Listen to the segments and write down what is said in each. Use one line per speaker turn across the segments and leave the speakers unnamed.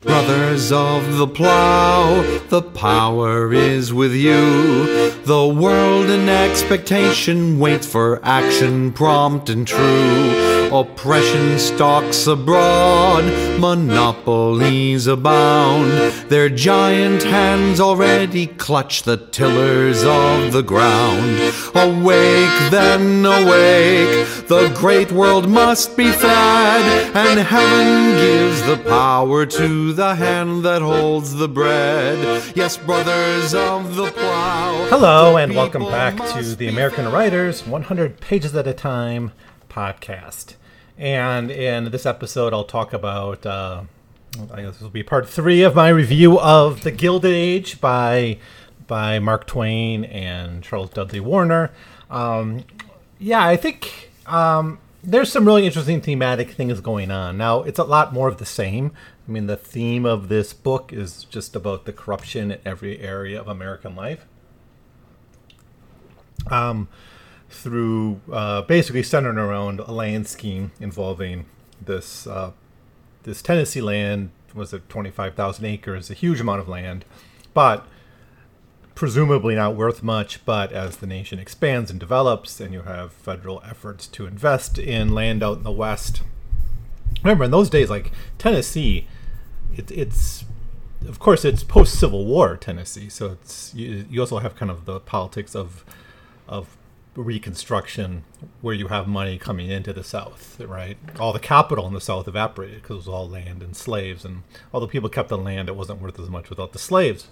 Brothers of the plow, the power is with you. The world in expectation waits for action prompt and true. Oppression stalks abroad, monopolies abound. Their giant hands already clutch the tillers of the ground. Awake, then awake, the great world must be fed, and heaven gives the power to the hand that holds the bread. Yes, brothers of the plow.
Hello, and welcome back to the American Writers 100 Pages at a Time podcast. And in this episode, I'll talk about. Uh, I guess this will be part three of my review of The Gilded Age by by Mark Twain and Charles Dudley Warner. Um, yeah, I think um, there's some really interesting thematic things going on. Now, it's a lot more of the same. I mean, the theme of this book is just about the corruption in every area of American life. Um, through uh, basically centered around a land scheme involving this uh, this Tennessee land was it 25,000 acres, a huge amount of land, but presumably not worth much. But as the nation expands and develops, and you have federal efforts to invest in land out in the West. Remember, in those days, like Tennessee, it, it's of course it's post Civil War Tennessee, so it's you, you also have kind of the politics of of reconstruction where you have money coming into the South, right? All the capital in the South evaporated because it was all land and slaves. And although people kept the land, it wasn't worth as much without the slaves.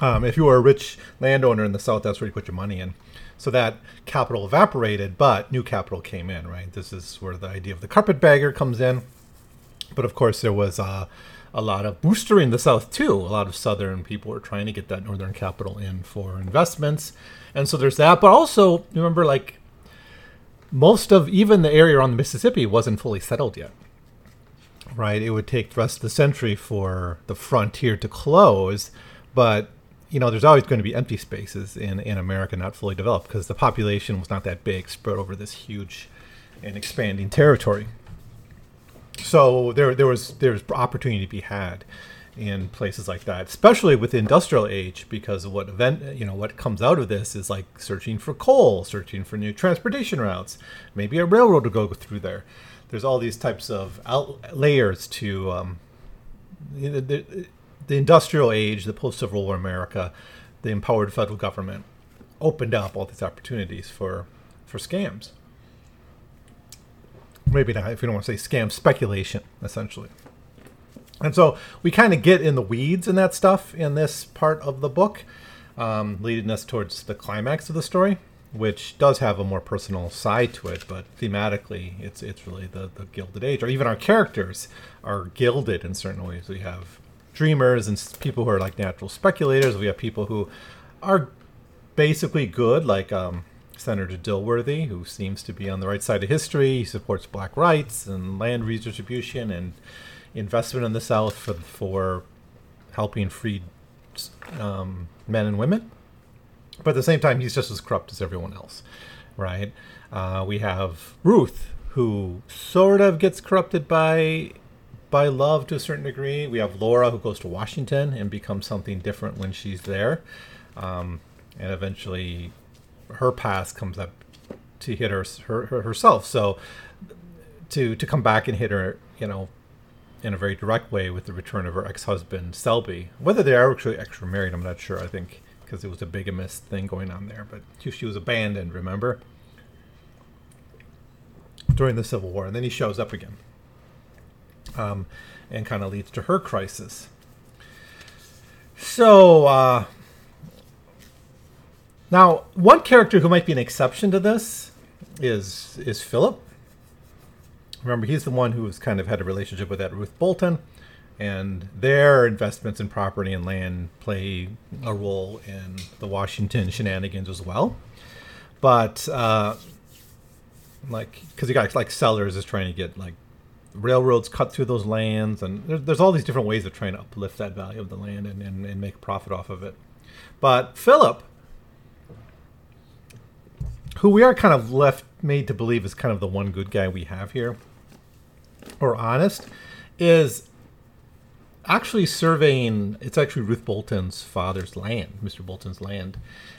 Um, if you were a rich landowner in the South, that's where you put your money in. So that capital evaporated, but new capital came in, right? This is where the idea of the carpetbagger comes in. But of course, there was uh, a lot of boostering the South too. A lot of Southern people were trying to get that Northern capital in for investments and so there's that. But also remember, like most of even the area around the Mississippi wasn't fully settled yet. Right, it would take the rest of the century for the frontier to close, but you know, there's always going to be empty spaces in, in America not fully developed because the population was not that big, spread over this huge and expanding territory. So there there was there's opportunity to be had in places like that, especially with the industrial age, because of what event you know what comes out of this is like searching for coal, searching for new transportation routes, maybe a railroad to go through there. There's all these types of out layers to um, the, the, the industrial age, the post Civil War America, the empowered federal government opened up all these opportunities for for scams. Maybe not if you don't want to say scam speculation, essentially. And so we kind of get in the weeds in that stuff in this part of the book, um, leading us towards the climax of the story, which does have a more personal side to it, but thematically, it's it's really the, the Gilded Age, or even our characters are gilded in certain ways. We have dreamers and people who are like natural speculators. We have people who are basically good, like um, Senator Dilworthy, who seems to be on the right side of history. He supports black rights and land redistribution and investment in the South for, for helping free um, men and women. But at the same time, he's just as corrupt as everyone else, right? Uh, we have Ruth, who sort of gets corrupted by by love to a certain degree. We have Laura, who goes to Washington and becomes something different when she's there, um, and eventually her past comes up to hit her, her, her herself. So to to come back and hit her, you know, in a very direct way with the return of her ex-husband Selby. Whether they are actually extra married, I'm not sure. I think because it was a bigamist thing going on there, but she was abandoned. Remember during the Civil War, and then he shows up again, um, and kind of leads to her crisis. So uh, now, one character who might be an exception to this is is Philip remember he's the one who's kind of had a relationship with that Ruth Bolton, and their investments in property and land play a role in the Washington shenanigans as well. But uh, like, because you got like Sellers is trying to get like railroads cut through those lands, and there's, there's all these different ways of trying to uplift that value of the land and, and, and make profit off of it. But Philip, who we are kind of left made to believe is kind of the one good guy we have here, or honest is actually surveying. It's actually Ruth Bolton's father's land, Mr. Bolton's land,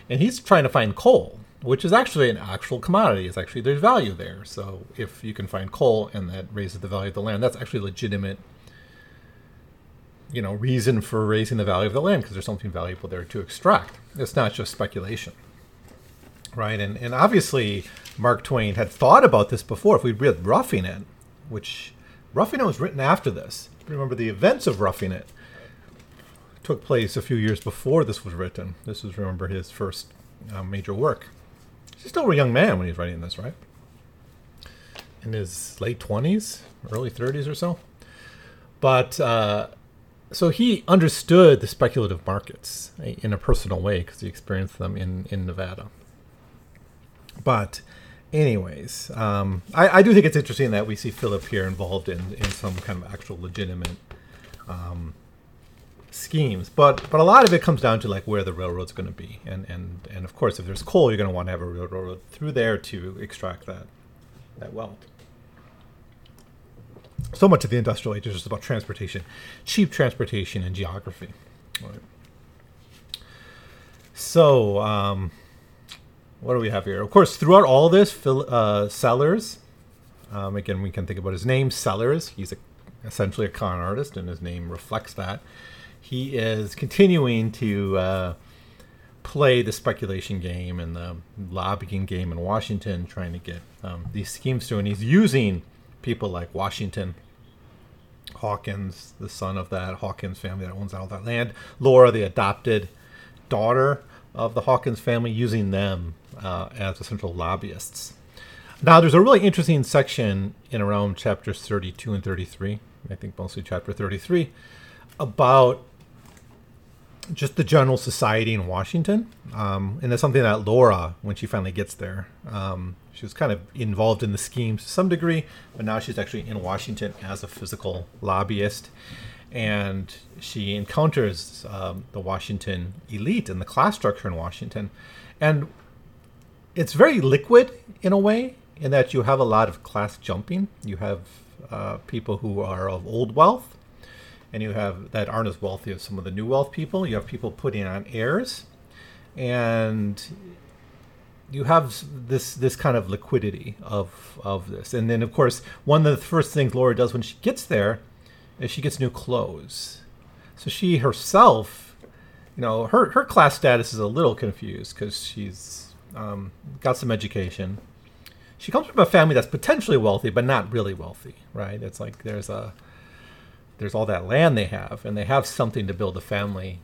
and he's trying to find coal, which is actually an actual commodity. It's actually there's value there. So if you can find coal and that raises the value of the land, that's actually legitimate. You know, reason for raising the value of the land because there's something valuable there to extract. It's not just speculation, right? And and obviously, Mark Twain had thought about this before. If we read Roughing It, which Roughing It was written after this. Remember, the events of Roughing It took place a few years before this was written. This was, remember, his first uh, major work. He's still a young man when he's writing this, right? In his late 20s, early 30s or so. But uh, so he understood the speculative markets in a personal way because he experienced them in, in Nevada. But anyways, um, I, I, do think it's interesting that we see Philip here involved in, in some kind of actual legitimate um, schemes. But but a lot of it comes down to like where the railroad's going to be, and and and of course, if there's coal, you're going to want to have a railroad through there to extract that that wealth. So much of the industrial age is just about transportation, cheap transportation, and geography. Right. So. Um, what do we have here? Of course, throughout all this, Phil, uh, Sellers, um, again, we can think about his name, Sellers. He's a, essentially a con artist, and his name reflects that. He is continuing to uh, play the speculation game and the lobbying game in Washington, trying to get um, these schemes through. And he's using people like Washington, Hawkins, the son of that Hawkins family that owns all that land, Laura, the adopted daughter of the Hawkins family, using them uh, as essential lobbyists. Now, there's a really interesting section in around chapters 32 and 33, I think mostly chapter 33, about just the general society in Washington. Um, and that's something that Laura, when she finally gets there, um, she was kind of involved in the schemes to some degree, but now she's actually in Washington as a physical lobbyist. And she encounters um, the Washington elite and the class structure in Washington. And it's very liquid in a way, in that you have a lot of class jumping. You have uh, people who are of old wealth, and you have that aren't as wealthy as some of the new wealth people. You have people putting on airs, and you have this this kind of liquidity of of this. And then, of course, one of the first things Laura does when she gets there she gets new clothes. So she herself, you know, her her class status is a little confused because she's um, got some education. She comes from a family that's potentially wealthy, but not really wealthy, right? It's like there's a there's all that land they have, and they have something to build a family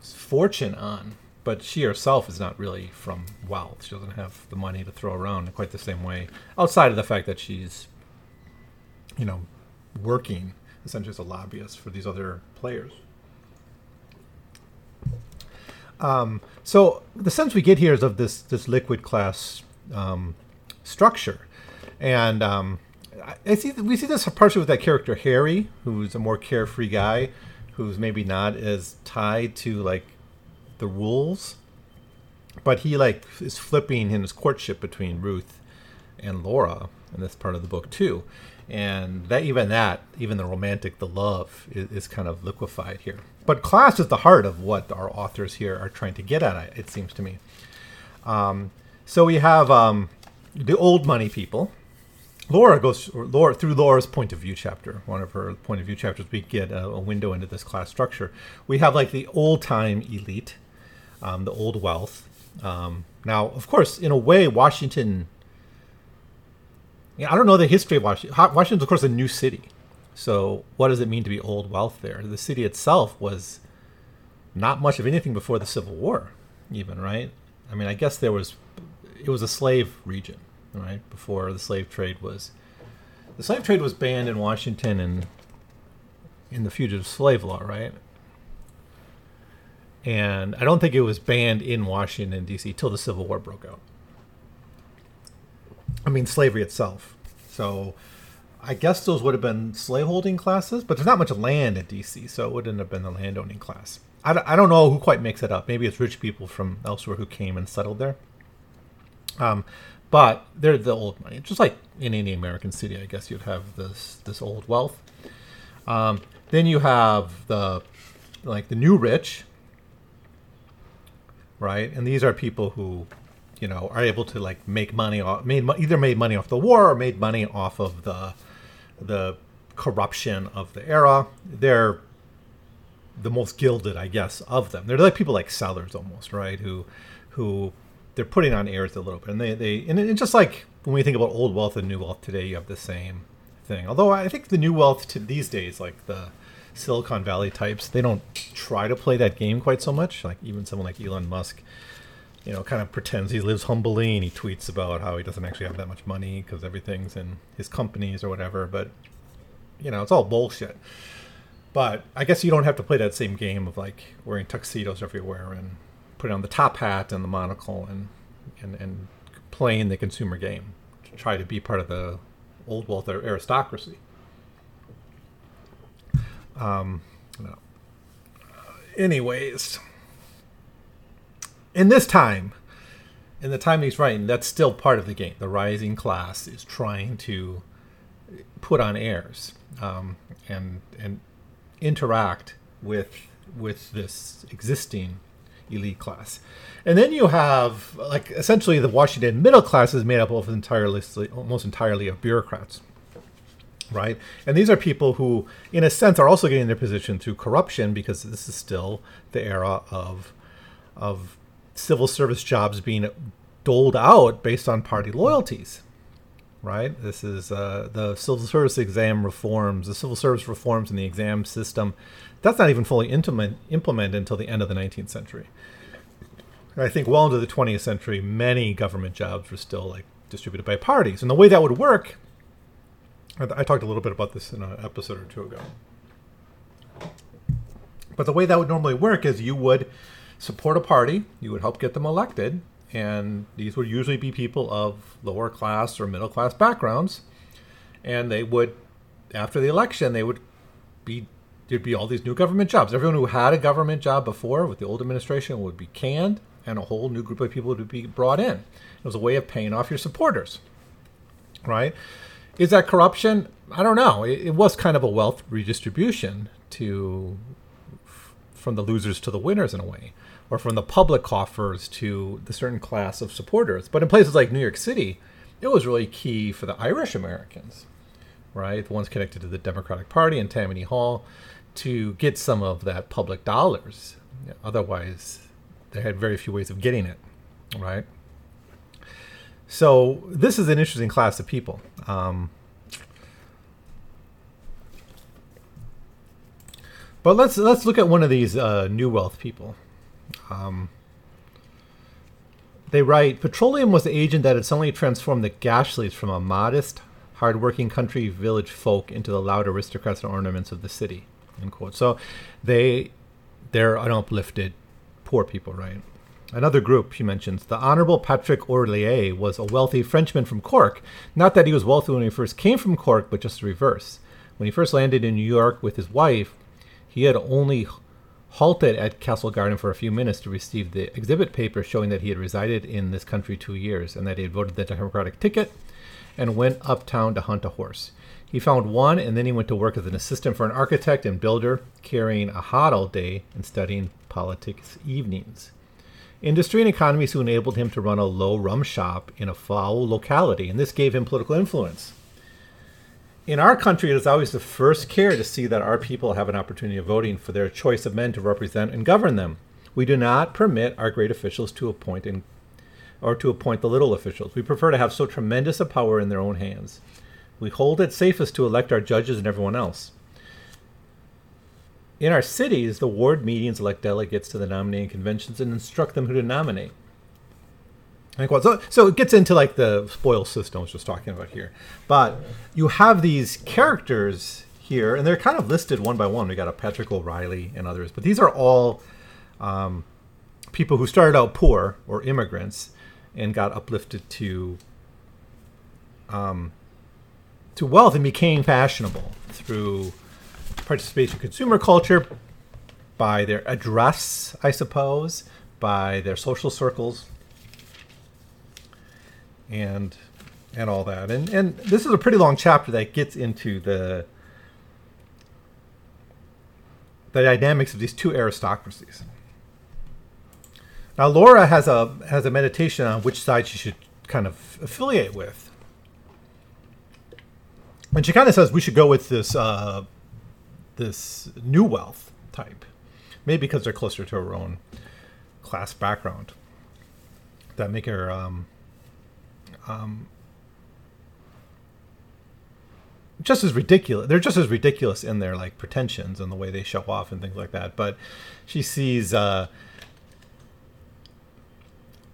fortune on. But she herself is not really from wealth. She doesn't have the money to throw around in quite the same way, outside of the fact that she's, you know, working essentially as a lobbyist for these other players. Um, so the sense we get here is of this this liquid class um, structure, and um, I see we see this partially with that character Harry, who's a more carefree guy, who's maybe not as tied to like the rules, but he like is flipping in his courtship between Ruth and Laura in this part of the book too, and that even that even the romantic the love is, is kind of liquefied here but class is the heart of what our authors here are trying to get at. It seems to me. Um, so we have um, the old money people. Laura goes Laura through Laura's point of view chapter. One of her point of view chapters, we get a, a window into this class structure. We have like the old time elite, um, the old wealth. Um, now, of course, in a way, Washington. I don't know the history of Washington. Washington's, of course, a new city. So, what does it mean to be old wealth there? The city itself was not much of anything before the Civil War, even, right? I mean, I guess there was, it was a slave region, right? Before the slave trade was, the slave trade was banned in Washington and in the fugitive slave law, right? And I don't think it was banned in Washington, D.C. till the Civil War broke out. I mean, slavery itself. So, I guess those would have been slaveholding classes, but there's not much land in DC, so it wouldn't have been the landowning class. I don't know who quite makes it up. Maybe it's rich people from elsewhere who came and settled there. Um, but they're the old money, just like in any American city. I guess you'd have this this old wealth. Um, then you have the like the new rich, right? And these are people who, you know, are able to like make money off made either made money off the war or made money off of the the corruption of the era. They're the most gilded, I guess, of them. They're like people like sellers almost, right? Who who they're putting on airs a little bit, and they they and just like when we think about old wealth and new wealth today, you have the same thing. Although I think the new wealth to these days, like the Silicon Valley types, they don't try to play that game quite so much. Like even someone like Elon Musk, you know, kind of pretends he lives humbly and he tweets about how he doesn't actually have that much money because everything's in his companies or whatever. But you know, it's all bullshit. But I guess you don't have to play that same game of like wearing tuxedos everywhere and putting on the top hat and the monocle and and, and playing the consumer game to try to be part of the old wealth aristocracy. Um, no. Anyways, in this time, in the time he's writing, that's still part of the game. The rising class is trying to put on airs um, and and interact with with this existing elite class. And then you have like essentially the Washington middle class is made up of entirely almost entirely of bureaucrats. Right? And these are people who in a sense are also getting their position through corruption because this is still the era of of civil service jobs being doled out based on party loyalties right? This is uh, the civil service exam reforms, the civil service reforms in the exam system. That's not even fully implement, implemented until the end of the 19th century. I think well into the 20th century, many government jobs were still like distributed by parties, and the way that would work. I talked a little bit about this in an episode or two ago. But the way that would normally work is you would support a party, you would help get them elected, and these would usually be people of lower class or middle class backgrounds and they would after the election they would be there'd be all these new government jobs. Everyone who had a government job before with the old administration would be canned and a whole new group of people would be brought in. It was a way of paying off your supporters right? Is that corruption? I don't know. It, it was kind of a wealth redistribution to from the losers to the winners in a way or from the public coffers to the certain class of supporters. But in places like New York City, it was really key for the Irish Americans, right? The ones connected to the Democratic Party and Tammany Hall to get some of that public dollars. Otherwise, they had very few ways of getting it, right? So this is an interesting class of people. Um, but let's let's look at one of these uh, new wealth people. Um, they write Petroleum was the agent that had suddenly transformed the Gashleys from a modest, hardworking country village folk into the loud aristocrats and ornaments of the city. End quote. So they they're uplifted poor people, right? Another group he mentions, the Honorable Patrick Orlier was a wealthy Frenchman from Cork. Not that he was wealthy when he first came from Cork, but just the reverse. When he first landed in New York with his wife, he had only halted at Castle Garden for a few minutes to receive the exhibit paper showing that he had resided in this country two years and that he had voted the Democratic ticket and went uptown to hunt a horse. He found one and then he went to work as an assistant for an architect and builder, carrying a hat all day and studying politics evenings. Industry and economy soon enabled him to run a low rum shop in a foul locality, and this gave him political influence in our country, it is always the first care to see that our people have an opportunity of voting for their choice of men to represent and govern them. We do not permit our great officials to appoint in, or to appoint the little officials. We prefer to have so tremendous a power in their own hands. We hold it safest to elect our judges and everyone else. In our cities, the ward meetings elect delegates to the nominating conventions and instruct them who to nominate. So, so it gets into like the spoil system I was just talking about here. But you have these characters here, and they're kind of listed one by one. We got a Patrick O'Reilly and others, but these are all um, people who started out poor or immigrants and got uplifted to um, to wealth and became fashionable through participation in consumer culture, by their address, I suppose, by their social circles, and and all that. And and this is a pretty long chapter that gets into the the dynamics of these two aristocracies. Now, Laura has a has a meditation on which side she should kind of affiliate with, and she kind of says we should go with this uh, this new wealth type, maybe because they're closer to her own class background. That make her um, um, just as ridiculous. They're just as ridiculous in their like pretensions and the way they show off and things like that. But she sees uh,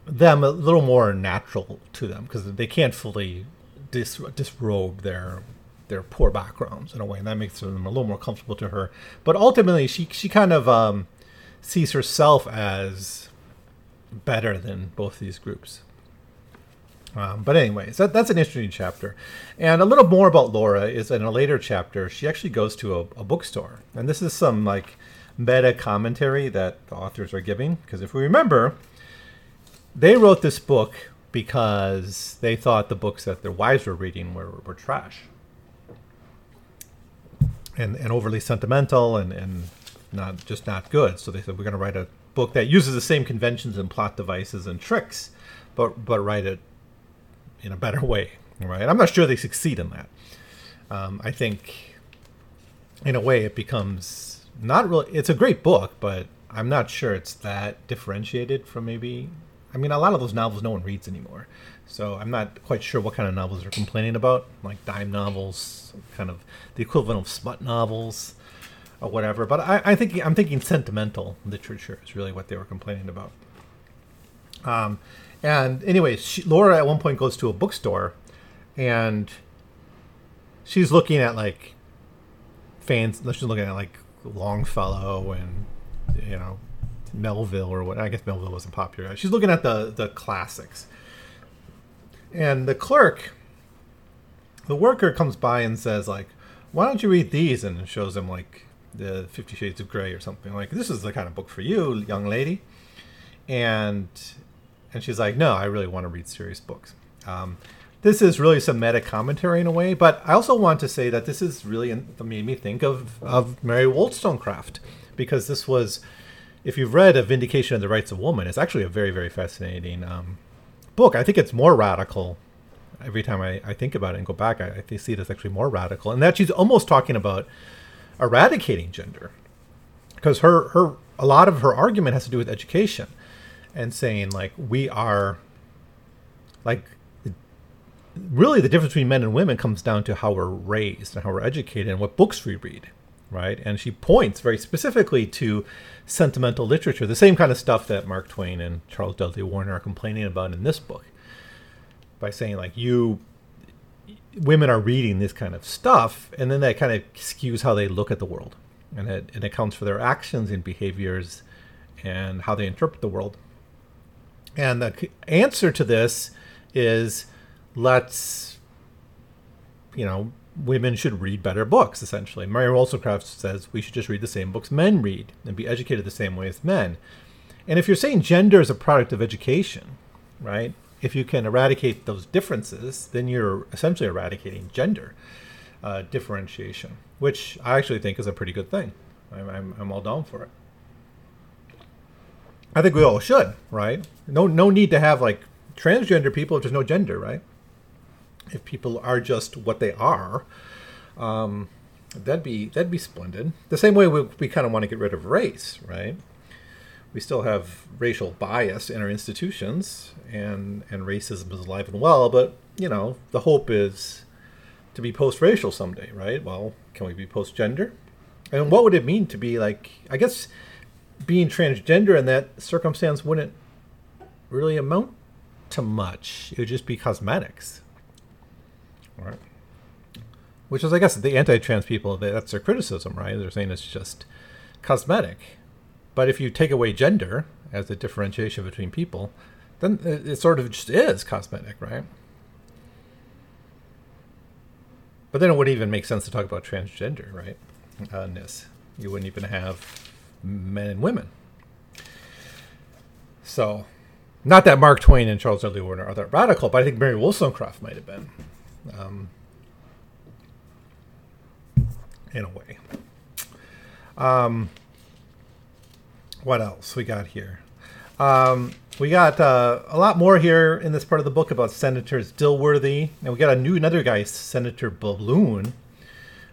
them a little more natural to them because they can't fully dis- disrobe their their poor backgrounds in a way, and that makes them a little more comfortable to her. But ultimately, she she kind of um, sees herself as better than both these groups. Um, but anyways, that, that's an interesting chapter. And a little more about Laura is in a later chapter, she actually goes to a, a bookstore. And this is some like meta commentary that the authors are giving. Because if we remember, they wrote this book because they thought the books that their wives were reading were, were trash. And, and overly sentimental and, and not just not good. So they said we're going to write a book that uses the same conventions and plot devices and tricks, but but write it in a better way, right? I'm not sure they succeed in that. Um, I think, in a way, it becomes not really. It's a great book, but I'm not sure it's that differentiated from maybe. I mean, a lot of those novels no one reads anymore, so I'm not quite sure what kind of novels they're complaining about, like dime novels, kind of the equivalent of smut novels, or whatever. But I, I think I'm thinking sentimental literature is really what they were complaining about. Um, and anyway, Laura at one point goes to a bookstore, and she's looking at like fans. She's looking at like Longfellow and you know Melville or what. I guess Melville wasn't popular. She's looking at the the classics, and the clerk, the worker comes by and says like, "Why don't you read these?" and shows him like the Fifty Shades of Grey or something. Like this is the kind of book for you, young lady. And and she's like, no, I really want to read serious books. Um, this is really some meta commentary in a way, but I also want to say that this is really made me think of, of Mary Wollstonecraft because this was, if you've read A Vindication of the Rights of Woman, it's actually a very, very fascinating um, book. I think it's more radical every time I, I think about it and go back. I, I see it as actually more radical, and that she's almost talking about eradicating gender because her, her a lot of her argument has to do with education and saying like we are like really the difference between men and women comes down to how we're raised and how we're educated and what books we read right? And she points very specifically to sentimental literature the same kind of stuff that mark twain and charles dudley warner are complaining about in this book by saying like you women are reading this kind of stuff and then that kind of skews how they look at the world. And it, it accounts for their actions and behaviors and how they interpret the world and the answer to this is let's, you know, women should read better books, essentially. Mary Wollstonecraft says we should just read the same books men read and be educated the same way as men. And if you're saying gender is a product of education, right? If you can eradicate those differences, then you're essentially eradicating gender uh, differentiation, which I actually think is a pretty good thing. I'm, I'm, I'm all down for it. I think we all should, right? No, no need to have like transgender people if there's no gender, right? If people are just what they are, um, that'd be that'd be splendid. The same way we, we kind of want to get rid of race, right? We still have racial bias in our institutions, and and racism is alive and well. But you know, the hope is to be post-racial someday, right? Well, can we be post-gender? And what would it mean to be like? I guess being transgender in that circumstance wouldn't really amount to much. It would just be cosmetics. Right. Which is, I guess, the anti trans people, that's their criticism, right? They're saying it's just cosmetic. But if you take away gender as a differentiation between people, then it sort of just is cosmetic, right? But then it wouldn't even make sense to talk about transgender, right? Uh, ness. You wouldn't even have men and women. So, not that Mark Twain and Charles Dudley Warner are that radical, but I think Mary Wollstonecraft might have been, um, in a way. Um, what else we got here? Um, we got uh, a lot more here in this part of the book about Senators Dilworthy, and we got a new another guy, Senator Balloon,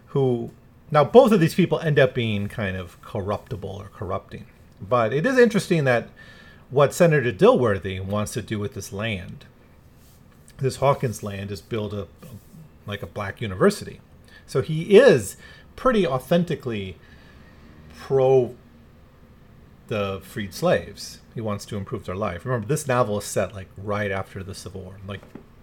who now both of these people end up being kind of corruptible or corrupting. But it is interesting that what Senator Dilworthy wants to do with this land, this Hawkins land, is build a, like a black university. So he is pretty authentically pro the freed slaves. He wants to improve their life. Remember, this novel is set like right after the Civil War, like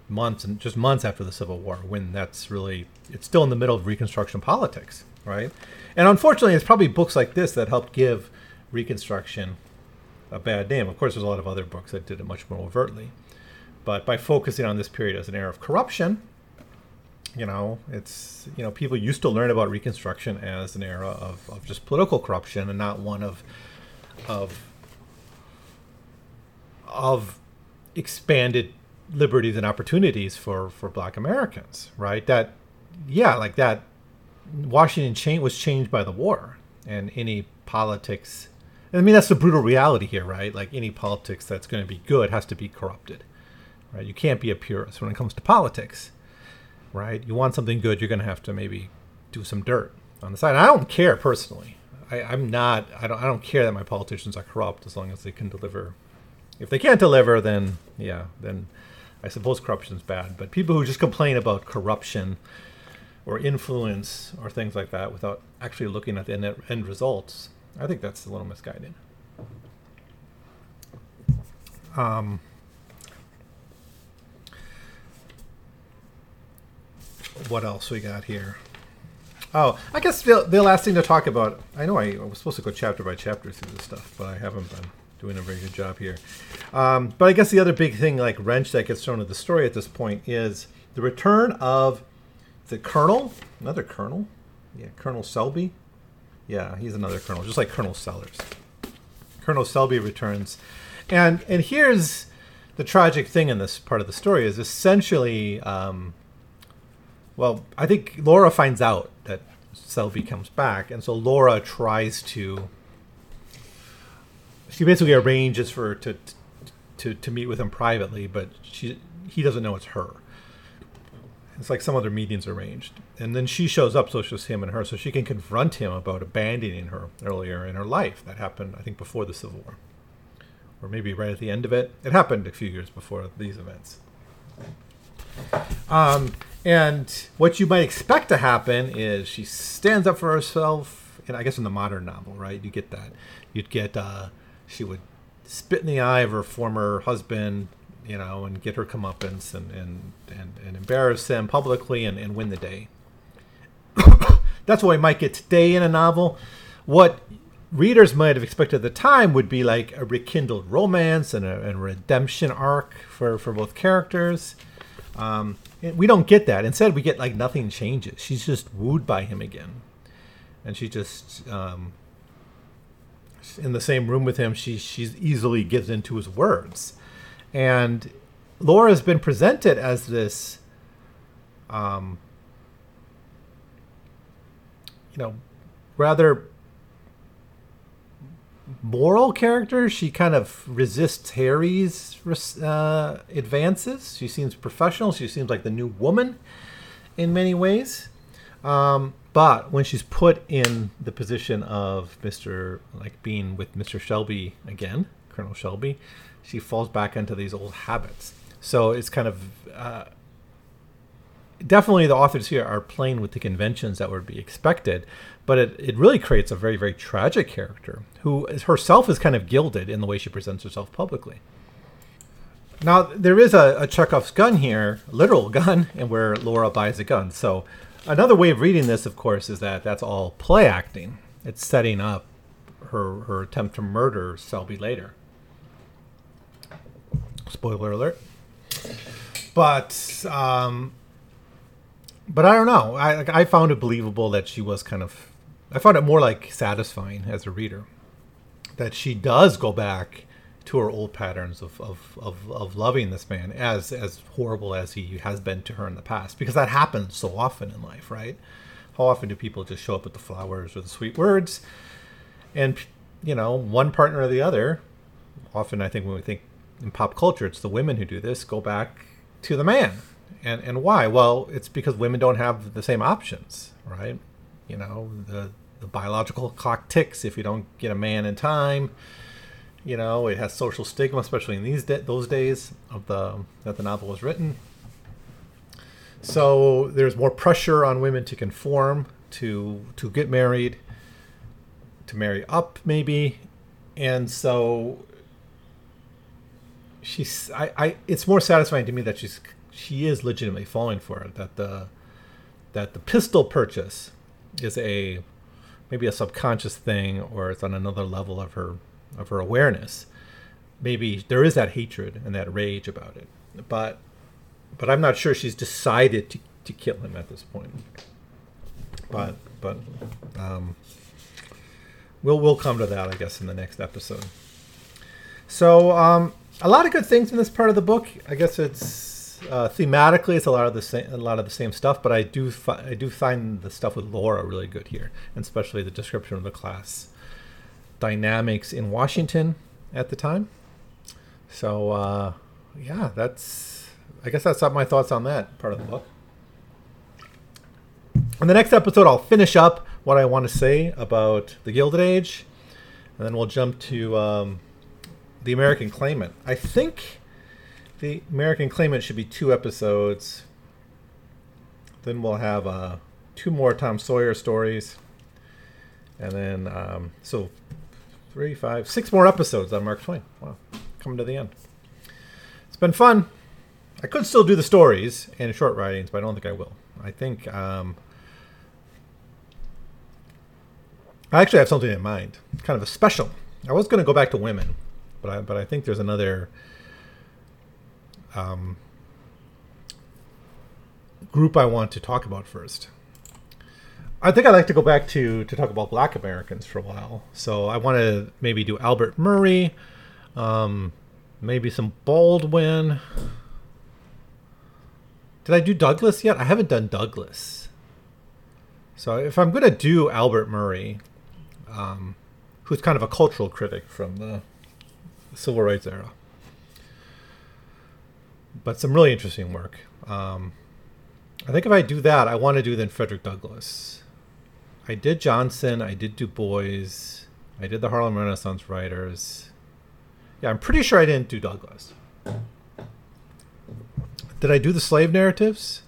months and just months after the Civil War, when that's really it's still in the middle of Reconstruction politics, right? And unfortunately, it's probably books like this that helped give Reconstruction a bad name. Of course, there's a lot of other books that did it much more overtly, but by focusing on this period as an era of corruption, you know, it's you know people used to learn about Reconstruction as an era of, of just political corruption and not one of of of expanded liberties and opportunities for for black americans right that yeah like that washington was changed by the war and any politics i mean that's the brutal reality here right like any politics that's going to be good has to be corrupted right you can't be a purist when it comes to politics right you want something good you're going to have to maybe do some dirt on the side i don't care personally I, I'm not. I don't. I don't care that my politicians are corrupt as long as they can deliver. If they can't deliver, then yeah, then I suppose corruption is bad. But people who just complain about corruption or influence or things like that without actually looking at the end, end results, I think that's a little misguided. Um, what else we got here? Oh, I guess the, the last thing to talk about. I know I, I, was supposed to go chapter by chapter through this stuff, but I haven't been doing a very good job here. Um, but I guess the other big thing, like wrench that gets thrown at the story at this point, is the return of the colonel, another colonel, yeah, Colonel Selby. Yeah, he's another colonel, just like Colonel Sellers. Colonel Selby returns, and and here's the tragic thing in this part of the story is essentially. Um, well, I think Laura finds out that Selby comes back, and so Laura tries to. She basically arranges for to to to meet with him privately, but she he doesn't know it's her. It's like some other meetings arranged, and then she shows up, so it's just him and her, so she can confront him about abandoning her earlier in her life. That happened, I think, before the Civil War, or maybe right at the end of it. It happened a few years before these events. Um, and what you might expect to happen is she stands up for herself, and I guess in the modern novel, right? You get that. You'd get uh, she would spit in the eye of her former husband, you know, and get her comeuppance and and and, and embarrass him publicly and, and win the day. That's what we might get today in a novel. What readers might have expected at the time would be like a rekindled romance and a, and a redemption arc for, for both characters. Um, we don't get that. Instead, we get like nothing changes. She's just wooed by him again, and she just um, in the same room with him. She she's easily gives into his words, and Laura's been presented as this, um, you know, rather moral character. She kind of resists Harry's uh, advances. She seems professional. She seems like the new woman in many ways. Um, but when she's put in the position of Mr. like being with Mr. Selby again, Colonel Selby, she falls back into these old habits. So it's kind of uh, definitely the authors here are playing with the conventions that would be expected, but it, it really creates a very, very tragic character who is, herself is kind of gilded in the way she presents herself publicly. Now, there is a, a Chekhov's gun here, literal gun, and where Laura buys a gun. So, another way of reading this, of course, is that that's all play acting. It's setting up her, her attempt to murder Selby later. Spoiler alert. But um, but I don't know. I I found it believable that she was kind of I found it more like satisfying as a reader that she does go back to her old patterns of, of, of, of, loving this man as as horrible as he has been to her in the past because that happens so often in life right how often do people just show up with the flowers or the sweet words and you know, one partner or the other. Often, I think when we think in pop culture, it's the women who do this. Go back to the man, and and why? Well, it's because women don't have the same options, right? You know, the the biological clock ticks if you don't get a man in time. You know, it has social stigma, especially in these de- those days of the that the novel was written. So there's more pressure on women to conform, to to get married, to marry up maybe, and so she's I, I it's more satisfying to me that she's she is legitimately falling for it that the that the pistol purchase is a maybe a subconscious thing or it's on another level of her of her awareness. Maybe there is that hatred and that rage about it but but i'm not sure she's decided to, to kill him at this point. But but um we'll we'll come to that i guess in the next episode. So um a lot of good things in this part of the book i guess it's uh, thematically, it's a lot of the same, a lot of the same stuff. But I do, fi- I do find the stuff with Laura really good here, and especially the description of the class dynamics in Washington at the time. So, uh, yeah, that's. I guess that's my thoughts on that part of the book. In the next episode, I'll finish up what I want to say about the Gilded Age, and then we'll jump to um, the American Claimant. I think the American Claimant should be two episodes. Then we'll have uh, two more Tom Sawyer stories. And then, um, so three, five, six more episodes on Mark Twain. Wow, coming to the end. It's been fun. I could still do the stories and short writings, but I don't think I will. I think um, I actually have something in mind, kind of a special. I was going to go back to women, but I, but I think there's another um, group I want to talk about first. I think I'd like to go back to to talk about Black Americans for a while. So I want to maybe do Albert Murray, um, maybe some Baldwin. Did I do Douglass yet? I haven't done Douglass. So if I'm to do Albert Murray, um, who's kind of a cultural critic from the civil rights era, but some really interesting work. Um, I think if I do that, I want to do then Frederick Douglass. I did Johnson, I did Du Bois, I did the Harlem Renaissance writers. Yeah, I'm pretty sure I didn't do Douglass. Did I do the slave narratives?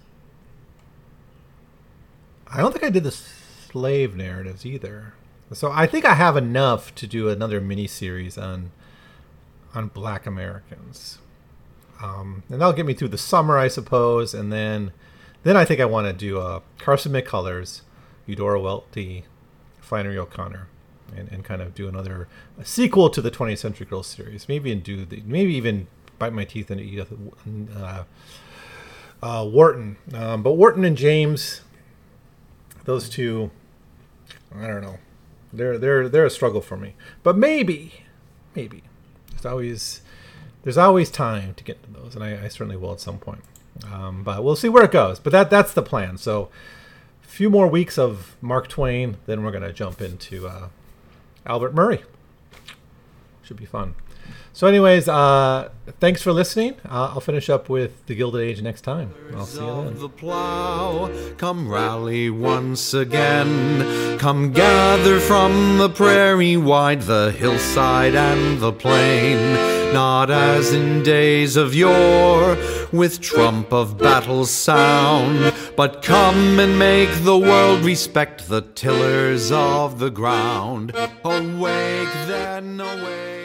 I don't think I did the slave narratives either. So I think I have enough to do another mini series on on Black Americans. Um, and that'll get me through the summer, I suppose. And then, then I think I want to do uh, Carson McCullers, Eudora Welty, Flannery O'Connor, and, and kind of do another sequel to the 20th Century Girls series. Maybe and do the, maybe even bite my teeth into Edith uh, uh, Wharton. Um, but Wharton and James, those two, I don't know. They're they're they're a struggle for me. But maybe, maybe. It's always there's always time to get into those, and I, I certainly will at some point. Um, but we'll see where it goes. But that that's the plan. So a few more weeks of Mark Twain, then we're going to jump into uh, Albert Murray. Should be fun. So, anyways, uh, thanks for listening. Uh, I'll finish up with the Gilded Age next time. I'll see you then.
The plow, come rally once again. Come gather from the prairie wide, the hillside and the plain. Not as in days of yore, with trump of battle sound, but come and make the world respect the tillers of the ground. Awake then, awake.